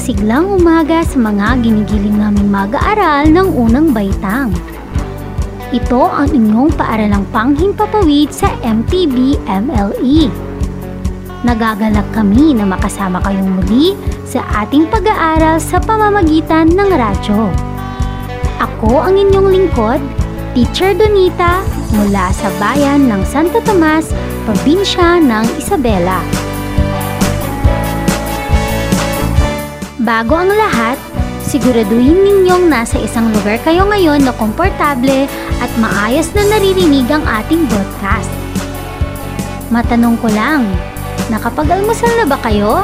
masiglang umaga sa mga ginigiling naming mag-aaral ng unang baitang. Ito ang inyong paaralang panghimpapawid sa MTB MLE. Nagagalak kami na makasama kayong muli sa ating pag-aaral sa pamamagitan ng radyo. Ako ang inyong lingkod, Teacher Donita mula sa bayan ng Santo Tomas, probinsya ng Isabela. Bago ang lahat, siguraduhin ninyong nasa isang lugar kayo ngayon na komportable at maayos na naririnig ang ating broadcast. Matanong ko lang, nakapag-almusal na ba kayo?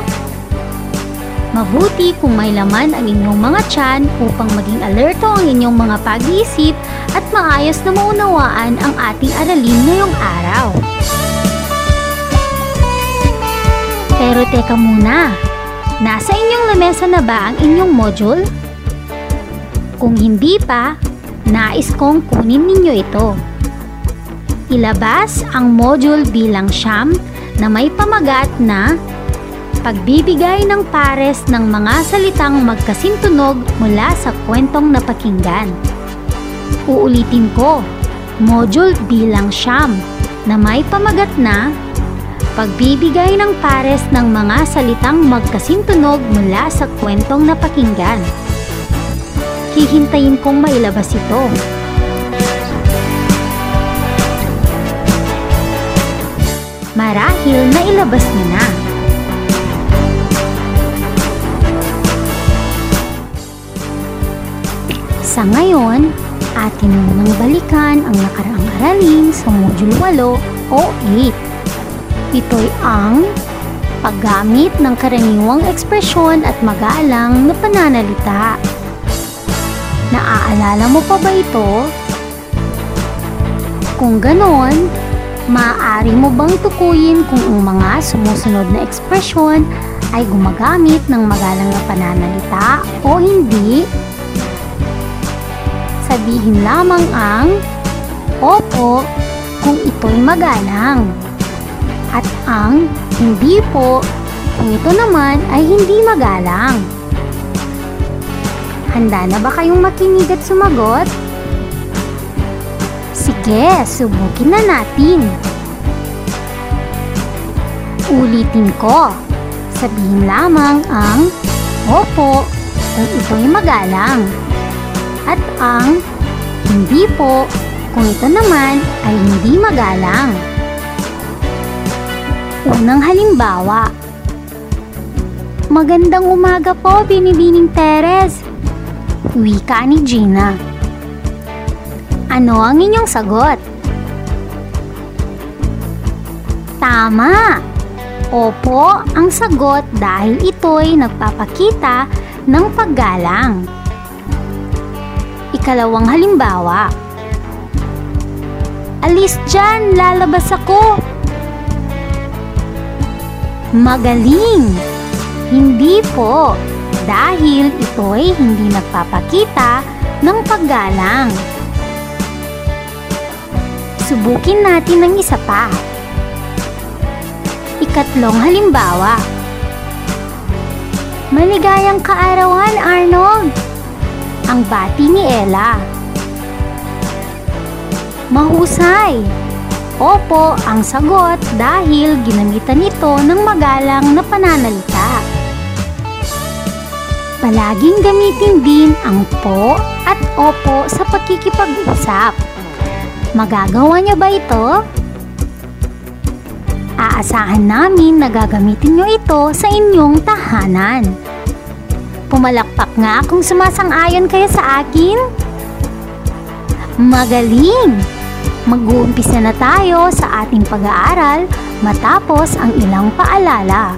Mabuti kung may laman ang inyong mga tiyan upang maging alerto ang inyong mga pag-iisip at maayos na maunawaan ang ating aralin ngayong araw. Pero teka muna, Nasa inyong lamesa na ba ang inyong module? Kung hindi pa, nais kong kunin ninyo ito. Ilabas ang module bilang siyam na may pamagat na pagbibigay ng pares ng mga salitang magkasintunog mula sa kwentong napakinggan. Uulitin ko, module bilang siyam na may pamagat na pagbibigay ng pares ng mga salitang magkasintunog mula sa kwentong napakinggan. Hihintayin kong mailabas ito. Marahil na ilabas niyo na. Sa ngayon, atin munang balikan ang nakaraang aralin sa Module 8 o 8. Ito'y ang paggamit ng karaniwang ekspresyon at magaalang na pananalita. Naaalala mo pa ba ito? Kung ganon, maaari mo bang tukuyin kung ang mga sumusunod na ekspresyon ay gumagamit ng magalang na pananalita o hindi? Sabihin lamang ang Opo kung ito'y magalang at ang hindi po kung ito naman ay hindi magalang. Handa na ba kayong makinig at sumagot? Sige, subukin na natin. Ulitin ko. Sabihin lamang ang Opo kung ito'y magalang. At ang Hindi po kung ito naman ay hindi magalang. Unang halimbawa. Magandang umaga po, Binibining Teres. Wika ni Gina. Ano ang inyong sagot? Tama! Opo ang sagot dahil ito'y nagpapakita ng paggalang. Ikalawang halimbawa. Alis dyan, lalabas ako. Magaling! Hindi po, dahil ito'y hindi nagpapakita ng paggalang. Subukin natin ng isa pa. Ikatlong halimbawa. Maligayang kaarawan, Arnold! Ang bati ni Ella. Mahusay! Opo ang sagot dahil ginamitan ito ng magalang na pananalita. Palaging gamitin din ang po at opo sa pagkikipag-usap. Magagawa niyo ba ito? Aasahan namin na gagamitin niyo ito sa inyong tahanan. Pumalakpak nga kung sumasang-ayon kayo sa akin. Magaling! Mag-uumpisa na tayo sa ating pag-aaral matapos ang ilang paalala.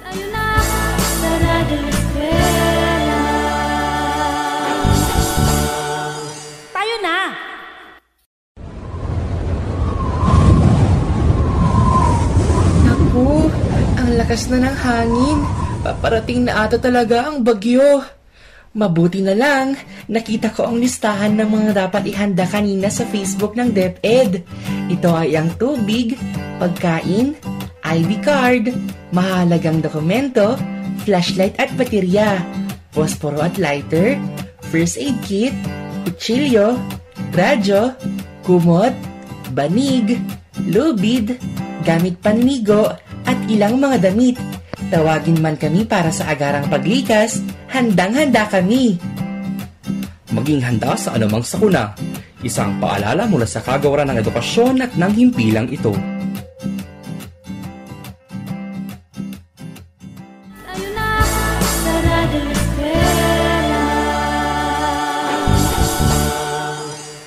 Tayo na sa Radyo Eskwela. Tayo na! Naku, ang lakas na ng hangin. Paparating na ata talaga ang bagyo. Mabuti na lang, nakita ko ang listahan ng mga dapat ihanda kanina sa Facebook ng DepEd. Ito ay ang tubig, pagkain, ID card, mahalagang dokumento, flashlight at baterya, posporo at lighter, first aid kit, kutsilyo, radyo, kumot, banig, lubid, gamit panligo, at ilang mga damit. Tawagin man kami para sa agarang paglikas, handang-handa kami. Maging handa sa anumang sakuna. Isang paalala mula sa kagawaran ng edukasyon at ng himpilang ito. Tayo na sa Radyo Eskwela.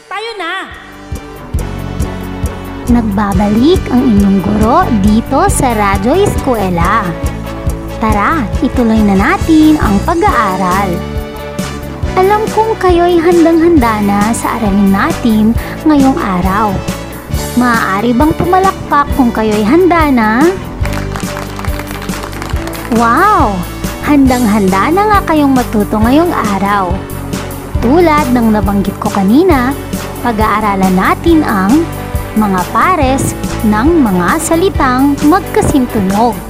Tayo na! Nagbabalik ang inyong guro dito sa Radyo Eskwela. Tara, ituloy na natin ang pag-aaral. Alam kong kayo'y handang-handa na sa aralin natin ngayong araw. Maaari bang pumalakpak kung kayo'y handa na? Wow! Handang-handa na nga kayong matuto ngayong araw. Tulad ng nabanggit ko kanina, pag-aaralan natin ang mga pares ng mga salitang magkasintunog.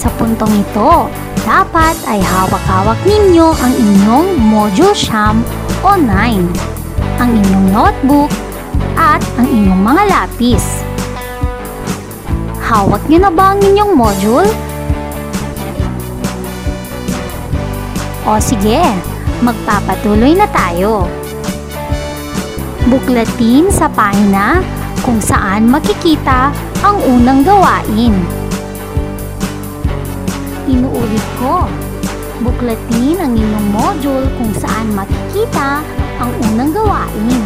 Sa puntong ito, dapat ay hawak-hawak ninyo ang inyong module siyam o 9, ang inyong notebook, at ang inyong mga lapis. Hawak niyo na ba ang inyong module? O sige, magpapatuloy na tayo. Buklatin sa pahina kung saan makikita ang unang gawain. Inuulit ko, buklatin ang inyong module kung saan makikita ang unang gawain.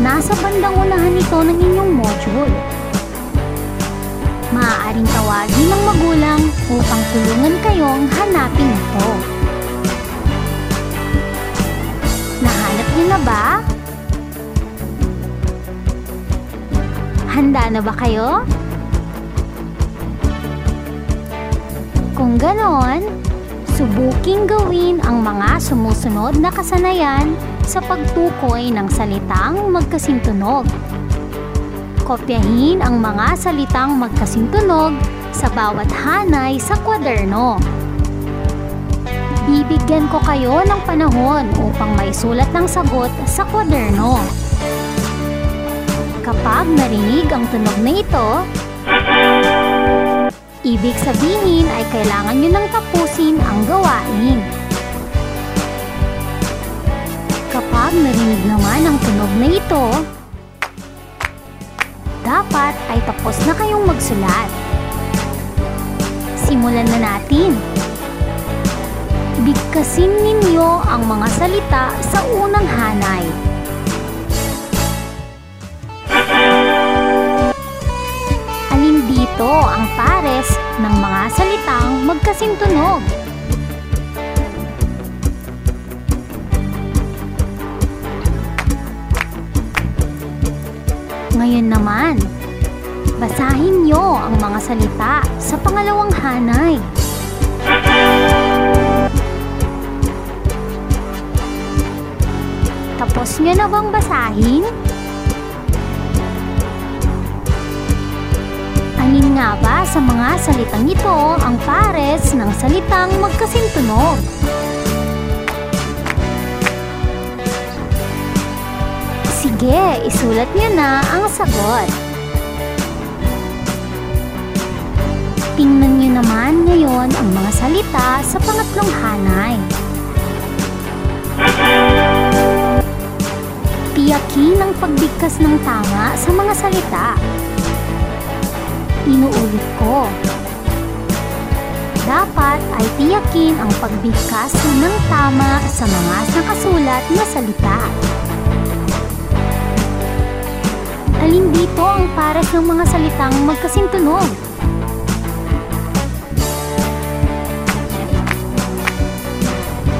Nasa bandang unahan ito ng inyong module. Maaaring tawagin ng magulang upang tulungan kayong hanapin ito. Nahanap niyo na ba? Handa na ba kayo? Kung ganon, subuking gawin ang mga sumusunod na kasanayan sa pagtukoy ng salitang magkasintunog. Kopyahin ang mga salitang magkasintunog sa bawat hanay sa kwaderno. Bibigyan ko kayo ng panahon upang maisulat ng sagot sa kwaderno. Kapag narinig ang tunog na ito, ibig sabihin ay kailangan nyo nang tapusin ang gawain. Kapag narinig naman ang tunog na ito, dapat ay tapos na kayong magsulat. Simulan na natin. Bigkasin ninyo ang mga salita sa unang hanay. Ng mga salitang magkasintunog? Ngayon naman, basahin nyo ang mga salita sa pangalawang hanay. Tapos nyo na bang basahin? Alin nga ba sa mga salitang ito ang pares ng salitang magkasintunog? Sige, isulat niyo na ang sagot. Tingnan niyo naman ngayon ang mga salita sa pangatlong hanay. Tiyakin ang pagbigkas ng tama sa mga salita. Inuulit ko. dapat ay tiyakin ang pagbigkas ng tama sa mga nakasulat na salita. Alin dito ang pares ng mga salitang magkasintunog?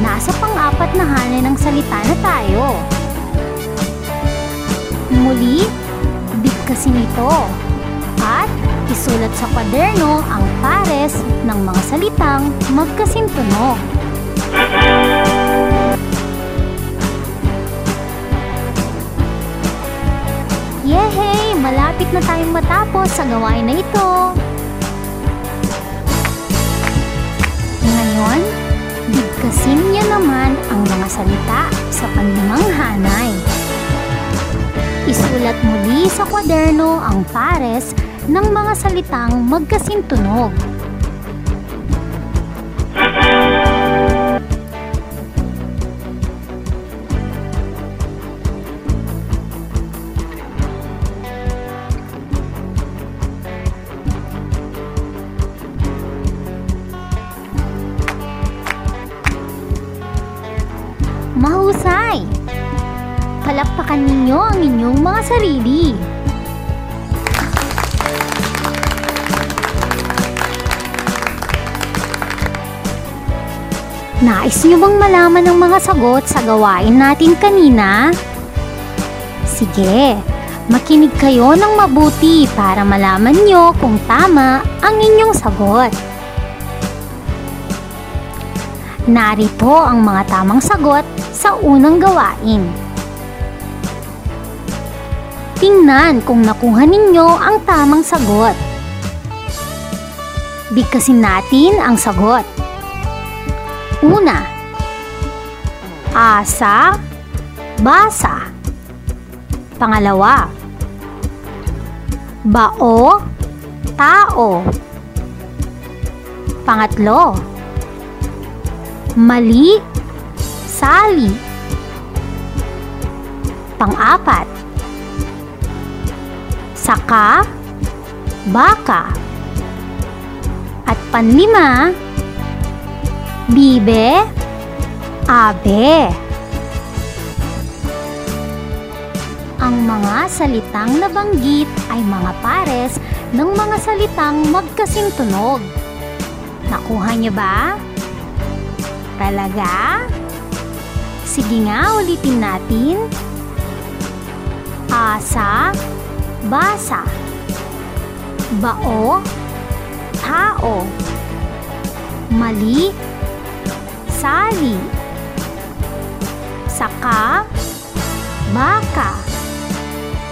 Nasa pang-apat na hanay ng salita na tayo. Muli, bigkasin ito. At isulat sa kwaderno ang pares ng mga salitang magkasintunog. Yehey! Malapit na tayong matapos sa gawain na ito. Ngayon, bigkasin niyo naman ang mga salita sa panlimang hanay. Isulat muli sa kwaderno ang pares ng mga salitang magkasintunog. Mahusay! Palakpakan ninyo ang inyong mga sarili. Nais niyo bang malaman ang mga sagot sa gawain natin kanina? Sige, makinig kayo ng mabuti para malaman niyo kung tama ang inyong sagot. Narito ang mga tamang sagot sa unang gawain. Tingnan kung nakuha ninyo ang tamang sagot. Bigkasin natin ang sagot. Una, asa, basa. Pangalawa, bao, tao. Pangatlo, mali, sali. Pang-apat, saka, baka. At panlima, bibe, abe. Ang mga salitang nabanggit ay mga pares ng mga salitang magkasintunog. Nakuha niyo ba? Talaga? Sige nga, ulitin natin. Asa, basa. Bao, tao. Mali, sali. Saka, baka.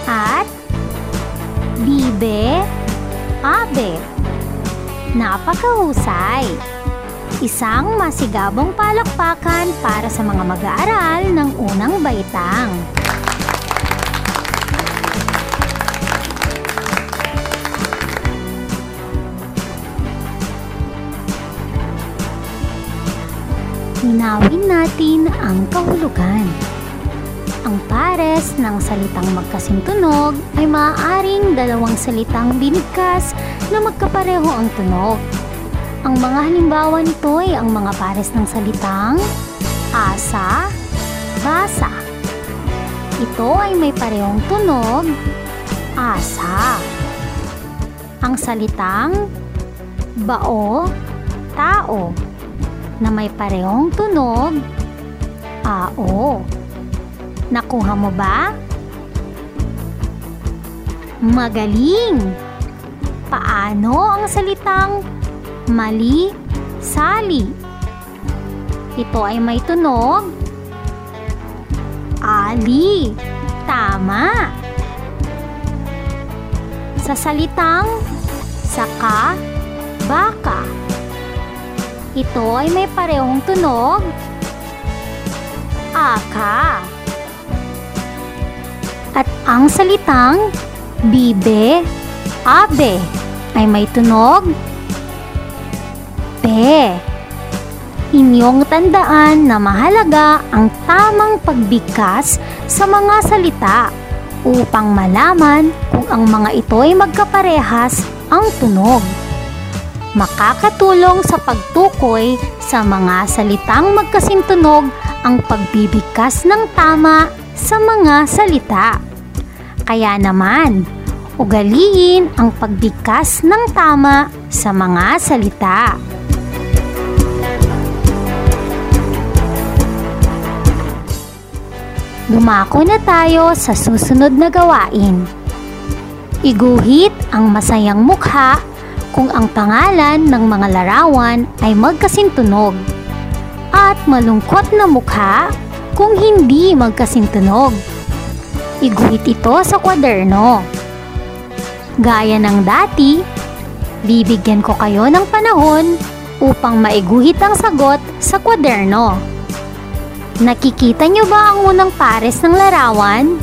At bibe, abe. Napakahusay! Isang masigabong palakpakan para sa mga mag-aaral ng unang baitang. Linawin natin ang kahulugan. Ang pares ng salitang magkasintunog ay maaaring dalawang salitang binigkas na magkapareho ang tunog. Ang mga halimbawa nito ay ang mga pares ng salitang asa, basa. Ito ay may parehong tunog, asa. Ang salitang bao, tao na may parehong tunog, ao. Nakuha mo ba? Magaling! Paano ang salitang mali, sali? Ito ay may tunog, ali. Tama! Sa salitang saka, baka. Ito ay may parehong tunog, aka. At ang salitang bibe, abe ay may tunog, be. Inyong tandaan na mahalaga ang tamang pagbigkas sa mga salita upang malaman kung ang mga ito ay magkaparehas ang tunog. Makakatulong sa pagtukoy sa mga salitang magkasintunog ang pagbibigkas ng tama sa mga salita. Kaya naman, ugaliin ang pagbigkas ng tama sa mga salita. Lumako na tayo sa susunod na gawain. Iguhit ang masayang mukha kung ang pangalan ng mga larawan ay magkasintunog at malungkot na mukha kung hindi magkasintunog. Iguhit ito sa kwaderno. Gaya ng dati, bibigyan ko kayo ng panahon upang maiguhit ang sagot sa kwaderno. Nakikita niyo ba ang unang pares ng larawan?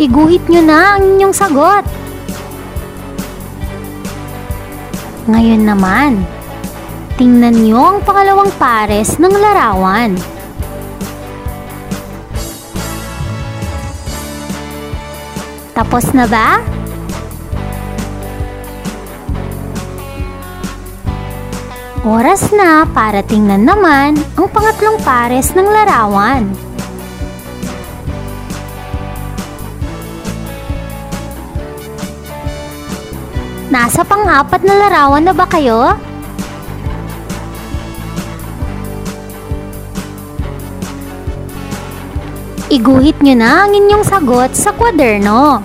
Iguhit niyo na ang inyong sagot. Ngayon naman, tingnan niyo ang pangalawang pares ng larawan. Tapos na ba? Oras na para tingnan naman ang pangatlong pares ng larawan. Nasa pang-apat na larawan na ba kayo? Iguhit nyo na ang inyong sagot sa kwaderno.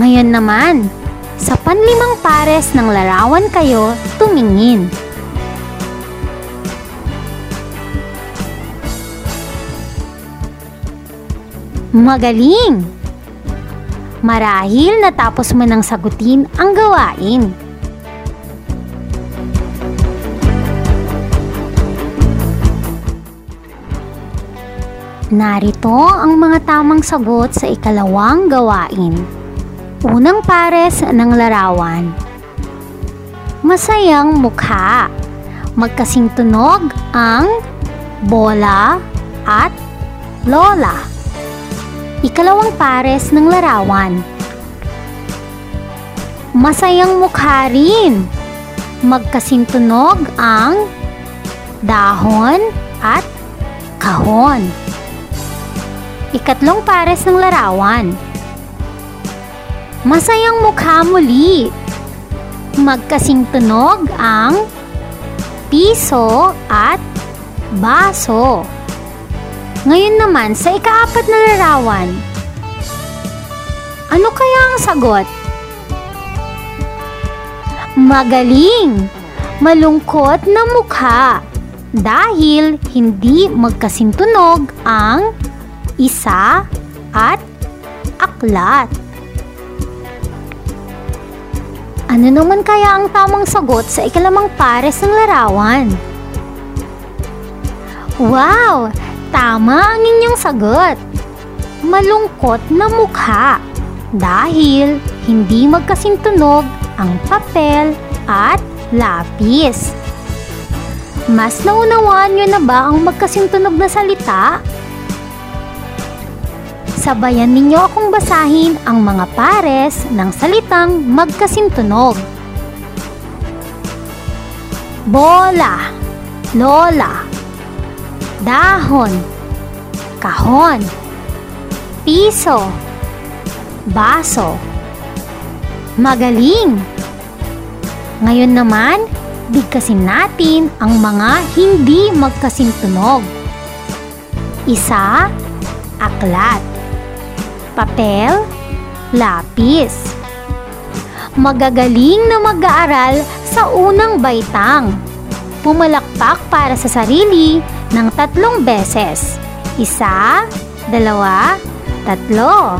Ngayon naman, sa panlimang pares ng larawan kayo tumingin. Magaling! Marahil natapos mo nang sagutin ang gawain. Narito ang mga tamang sagot sa ikalawang gawain. Unang pares ng larawan. Masayang mukha. Magkasing tunog ang bola at lola. Ikalawang pares ng larawan. Masayang mukha rin. Magkasing tunog ang dahon at kahon. Ikatlong pares ng larawan. Masayang mukha muli. Magkasing tunog ang piso at baso. Ngayon naman sa ikaapat na larawan. Ano kaya ang sagot? Magaling! Malungkot na mukha dahil hindi magkasintunog ang isa at aklat. Ano naman kaya ang tamang sagot sa ikalamang pares ng larawan? Wow! Tama ang inyong sagot! Malungkot na mukha dahil hindi magkasintunog ang papel at lapis. Mas naunawaan nyo na ba ang magkasintunog na salita? Sabayan ninyo akong basahin ang mga pares ng salitang magkasintunog. Bola, lola, dahon, kahon, piso, baso. Magaling! Ngayon naman, bigkasin natin ang mga hindi magkasintunog. Isa, aklat. Papel, lapis. Magagaling na mag-aaral sa unang baitang. Pumalakpak para sa sarili ng tatlong beses. Isa, dalawa, tatlo.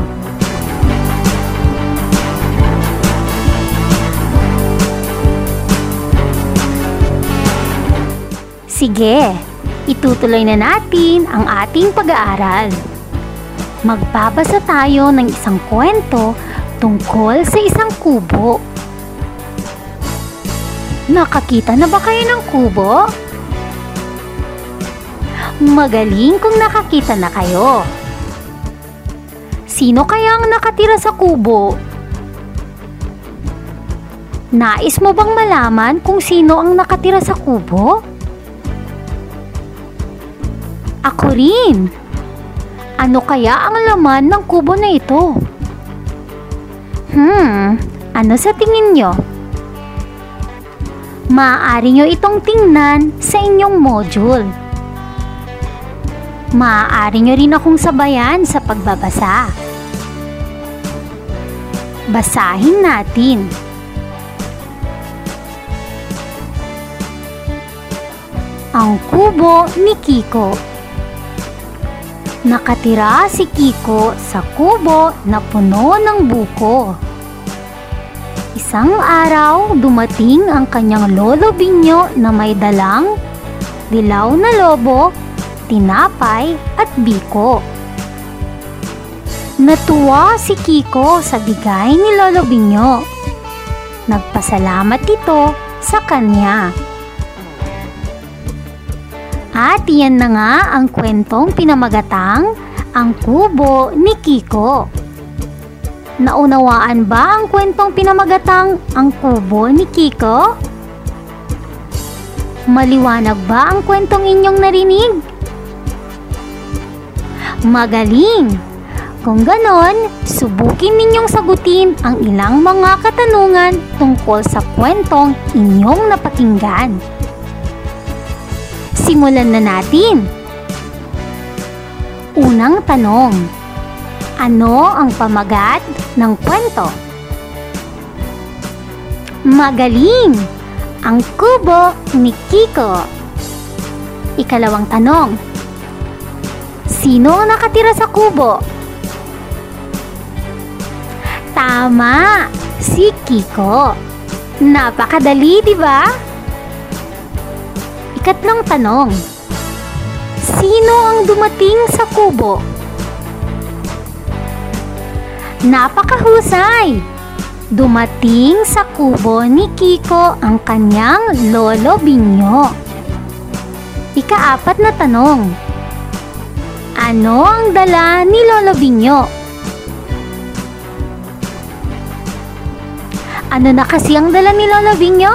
Sige, itutuloy na natin ang ating pag-aaral. Magbabasa tayo ng isang kwento tungkol sa isang kubo. Nakakita na ba kayo ng kubo? Magaling kung nakakita na kayo. Sino kaya ang nakatira sa kubo? Nais mo bang malaman kung sino ang nakatira sa kubo? Ako rin. Ano kaya ang laman ng kubo na ito? Hmm, ano sa tingin nyo? Maaari nyo itong tingnan sa inyong module. Maaari nyo rin akong sabayan sa pagbabasa. Basahin natin. Ang kubo ni Kiko Nakatira si Kiko sa kubo na puno ng buko. Isang araw, dumating ang kanyang lolo Binyo na may dalang dilaw na lobo, tinapay at biko. Natuwa si Kiko sa bigay ni Lolo Binyo. Nagpasalamat ito sa kanya. At iyan na nga ang kwentong pinamagatang ang kubo ni Kiko. Naunawaan ba ang kwentong pinamagatang ang kubo ni Kiko? Maliwanag ba ang kwentong inyong narinig? Magaling! Kung ganon, subukin ninyong sagutin ang ilang mga katanungan tungkol sa kwentong inyong napakinggan. Simulan na natin! Unang tanong, ano ang pamagat ng kwento? Magaling! Ang kubo ni Kiko. Ikalawang tanong, sino ang nakatira sa kubo? Tama! Si Kiko. Napakadali, di ba? Ikatlong tanong. Sino ang dumating sa kubo? Napakahusay! Dumating sa kubo ni Kiko ang kanyang lolo Binyo. Ikaapat na tanong. Ano ang dala ni Lolo Binyo? Ano na kasi ang dala ni Lolo Binyo?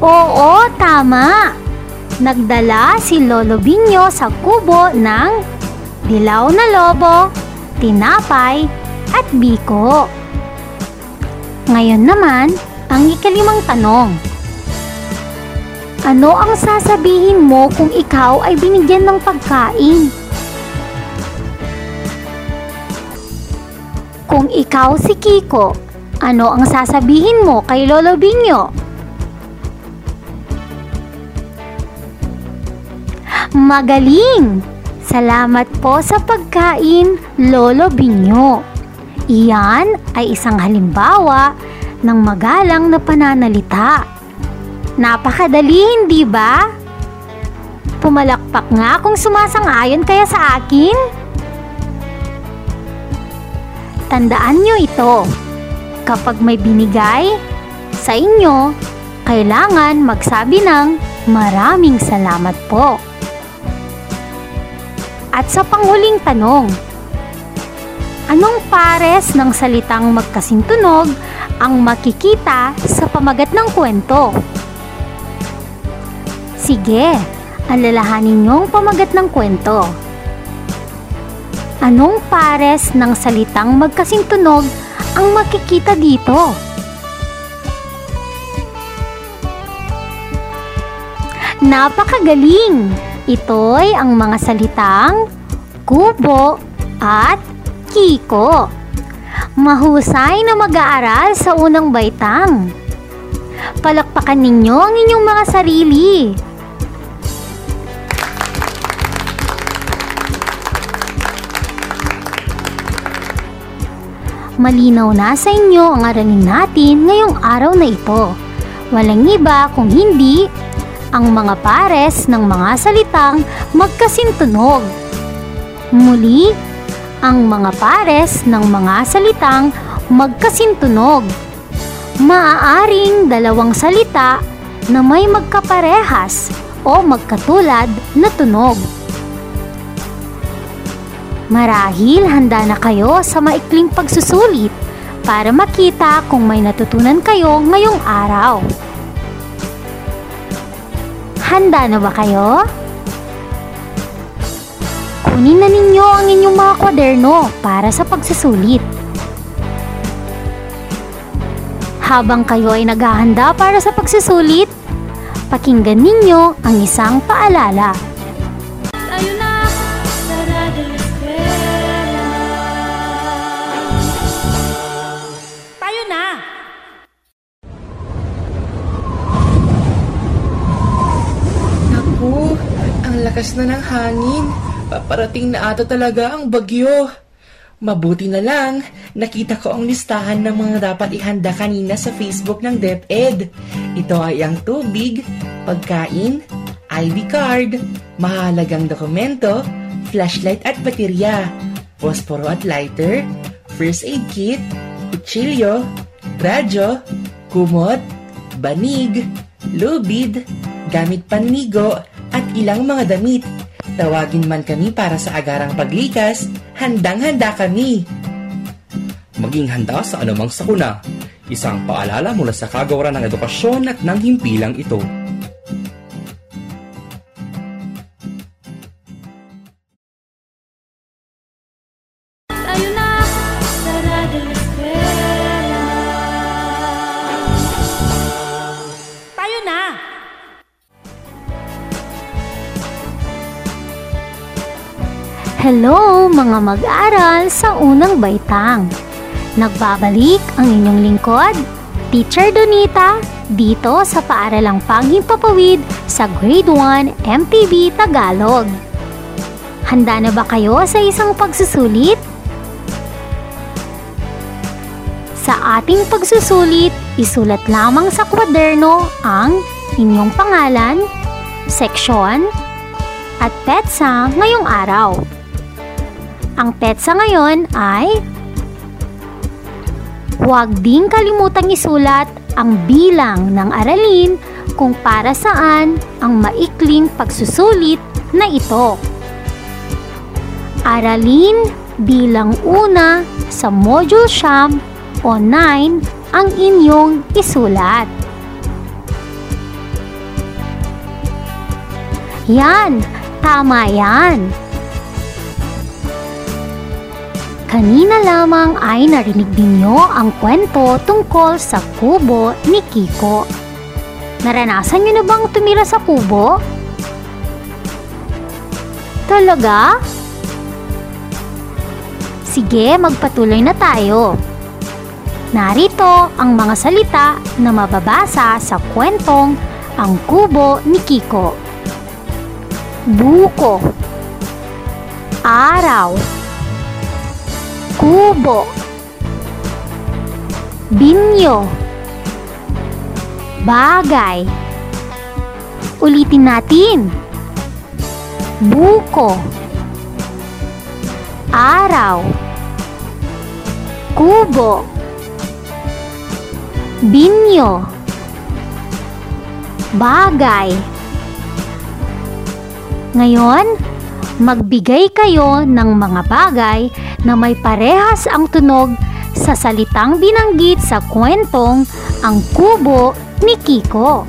Oo, tama. Nagdala si Lolo Binyo sa kubo ng dilaw na lobo, tinapay, at biko. Ngayon naman, ang ikalimang tanong. Ano ang sasabihin mo kung ikaw ay binigyan ng pagkain? Kung ikaw si Kiko, ano ang sasabihin mo kay Lolo Binyo? Magaling! Salamat po sa pagkain, Lolo Binyo. Iyan ay isang halimbawa ng magalang na pananalita. Napakadali, hindi ba? Pumalakpak nga kung sumasang-ayon kaya sa akin. Tandaan nyo ito. Kapag may binigay sa inyo, kailangan magsabi ng maraming salamat po. At sa panghuling tanong, anong pares ng salitang magkasintunog ang makikita sa pamagat ng kwento? Sige, alalahanin niyong pamagat ng kwento. Anong pares ng salitang magkasintunog ang makikita dito? Napakagaling! Ito'y ang mga salitang kubo at kiko. Mahusay na mag-aaral sa unang baitang. Palakpakan ninyo ang inyong mga sarili. Malinaw na sa inyo ang aralin natin ngayong araw na ito. Walang iba kung hindi ang mga pares ng mga salitang magkasintunog. Muli, ang mga pares ng mga salitang magkasintunog. Maaaring dalawang salita na may magkaparehas o magkatulad na tunog. Marahil handa na kayo sa maikling pagsusulit para makita kung may natutunan kayo ngayong araw. Handa na ba kayo? Kunin na ninyo ang inyong mga kwaderno para sa pagsusulit. Habang kayo ay naghahanda para sa pagsusulit, pakinggan ninyo ang isang paalala. Lakas na ng hangin. Paparating na ata talaga ang bagyo. Mabuti na lang, nakita ko ang listahan ng mga dapat ihanda kanina sa Facebook ng DepEd. Ito ay ang tubig, pagkain, ID card, mahalagang dokumento, flashlight at baterya, posporo at lighter, first aid kit, kutsilyo, radyo, kumot, banig, lubid, gamit panligo, at ilang mga damit. Tawagin man kami para sa agarang paglikas, handang-handa kami. Maging handa sa anumang sakuna. Isang paalala mula sa kagawaran ng edukasyon at ng himpilang ito. Hello mga mag-aaral sa unang baitang. Nagbabalik ang inyong lingkod, Teacher Donita, dito sa Paaralang Panghimpapawid sa Grade 1 MTB Tagalog. Handa na ba kayo sa isang pagsusulit? Sa ating pagsusulit, isulat lamang sa kwaderno ang inyong pangalan, seksyon, at petsa ngayong araw. Ang petsa ngayon ay Huwag ding kalimutang isulat ang bilang ng aralin kung para saan ang maikling pagsusulit na ito. Aralin bilang una sa module siyam o 9 ang inyong isulat. Yan, tama yan. Kanina lamang ay narinig ninyo ang kwento tungkol sa kubo ni Kiko. Naranasan niyo na bang tumira sa kubo? Talaga? Sige, magpatuloy na tayo. Narito ang mga salita na mababasa sa kwentong Ang Kubo ni Kiko. Buko Araw Kubo. Binyo. Bagay. Ulitin natin. Buko. Araw. Kubo. Binyo. Bagay. Ngayon, magbigay kayo ng mga bagay na may parehas ang tunog sa salitang binanggit sa kwentong Ang Kubo ni Kiko.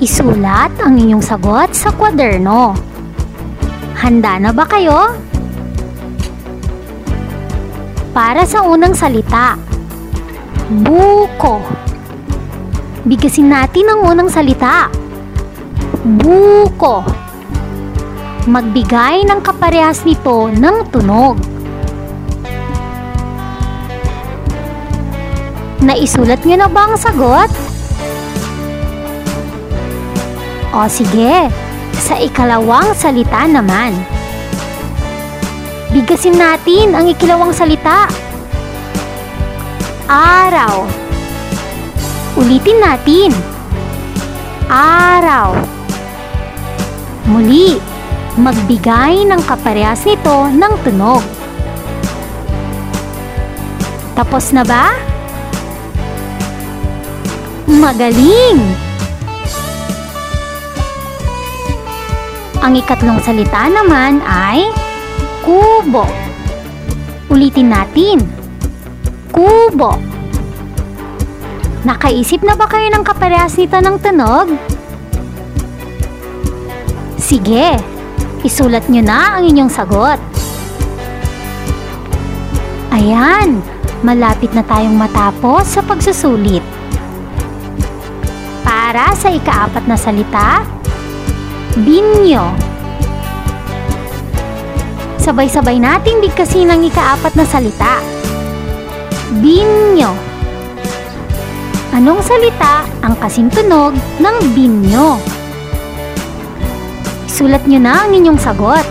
Isulat ang inyong sagot sa kwaderno. Handa na ba kayo? Para sa unang salita, buko. Bigasin natin ang unang salita. Buko. Magbigay ng kaparehas nito ng tunog. Naisulat niyo na ba ang sagot? O sige, sa ikalawang salita naman. Bigasin natin ang ikalawang salita. Araw. Ulitin natin. Araw. Muli, magbigay ng kaparehas nito ng tunog. Tapos na ba? Magaling! Ang ikatlong salita naman ay kubo. Ulitin natin. Kubo. Nakaisip na ba kayo ng kaparehas nito ng tunog? Sige, isulat nyo na ang inyong sagot. Ayan, malapit na tayong matapos sa pagsusulit. Para sa ikaapat na salita, binyo. Sabay-sabay nating bigkasin ang ikaapat na salita. Binyo. Anong salita ang kasintunog ng binyo? Isulat nyo na ang inyong sagot.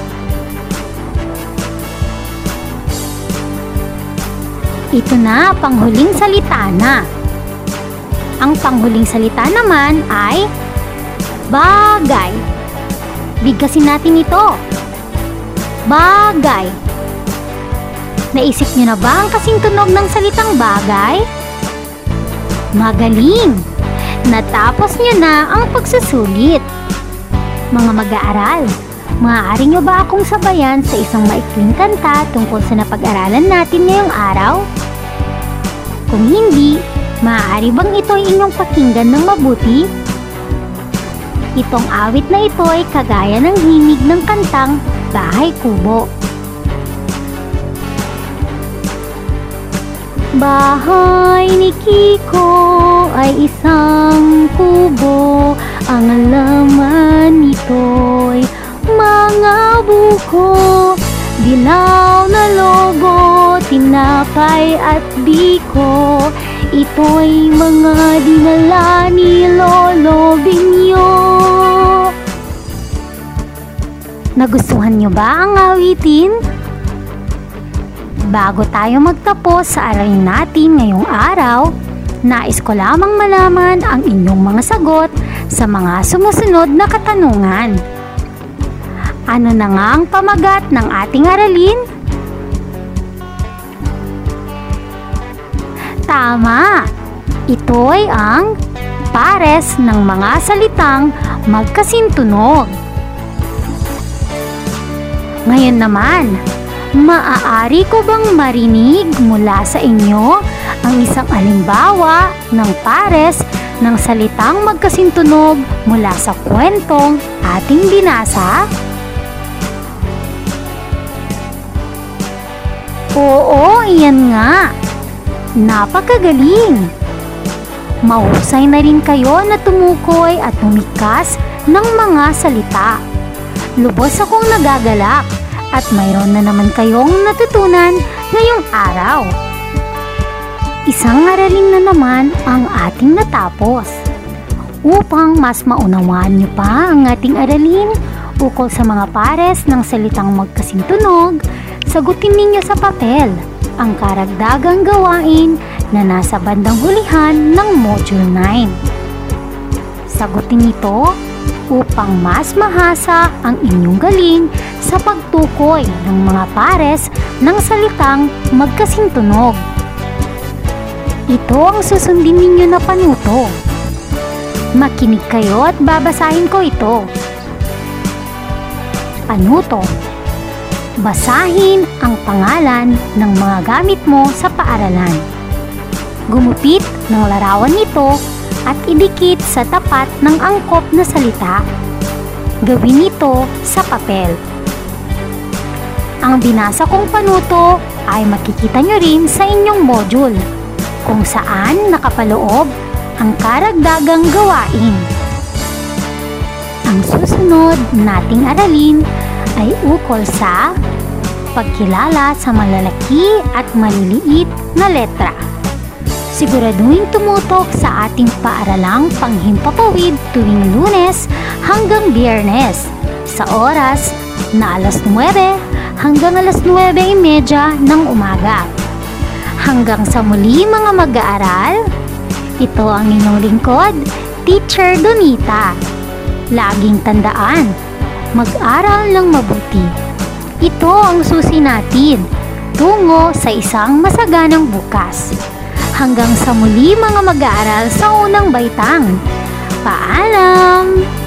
Ito na, panghuling salita na. Ang panghuling salita naman ay bagay. Bigkasin natin ito. Bagay. Naisip niyo na ba ang kasing tunog ng salitang bagay? Magaling! Natapos niyo na ang pagsusulit. Mga mag-aaral, maaari niyo ba akong sabayan sa isang maikling kanta tungkol sa napag-aralan natin ngayong araw? Kung hindi, maaari bang ito ay inyong pakinggan ng mabuti? Itong awit na ito ay kagaya ng himig ng kantang Bahay Kubo. Bahay ni Kiko ay isang kubo Ang laman nito'y mga buko Dilaw na logo, tinapay at biko Ito'y mga dinala ni Lolo Binyo Nagustuhan niyo ba ang awitin? Bago tayo magtapos sa aralin natin ngayong araw, nais ko lamang malaman ang inyong mga sagot sa mga sumusunod na katanungan. Ano na nga ang pamagat ng ating aralin? Tama! Ito'y ang pares ng mga salitang magkasintunog. Ngayon naman, maaari ko bang marinig mula sa inyo ang isang alimbawa ng pares ng salitang magkasintunog mula sa kwentong ating binasa? Oo, iyan nga. Napakagaling! Mahusay na rin kayo na tumukoy at tumikas ng mga salita. Lubos akong nagagalak at mayroon na naman kayong natutunan ngayong araw. Isang aralin na naman ang ating natapos. Upang mas maunawaan niyo pa ang ating aralin ukol sa mga pares ng salitang magkasintunog, sagutin ninyo sa papel ang karagdagang gawain na nasa bandang hulihan ng Module 9. Sagutin ito upang mas mahasa ang inyong galing sa pagtukoy ng mga pares ng salitang magkasintunog. Ito ang susundin ninyo na panuto. Makinig kayo at babasahin ko ito. Panuto. Basahin ang pangalan ng mga gamit mo sa paaralan. Gumupit ng larawan nito at idikit sa tapat ng angkop na salita. Gawin ito sa papel. Ang binasa kong panuto ay makikita nyo rin sa inyong module kung saan nakapaloob ang karagdagang gawain. Ang susunod nating aralin ay ukol sa pagkilala sa malalaki at maliliit na letra. Siguraduhin tumutok sa ating paaralang panghimpapawid tuwing lunes hanggang biyernes sa oras na alas 9 hanggang alas 9.30 ng umaga. Hanggang sa muli mga mag-aaral, ito ang inyong lingkod, Teacher Donita. Laging tandaan, mag-aral ng mabuti. Ito ang susi natin tungo sa isang masaganang bukas. Hanggang sa muli mga mag-aaral sa unang baitang. Paalam!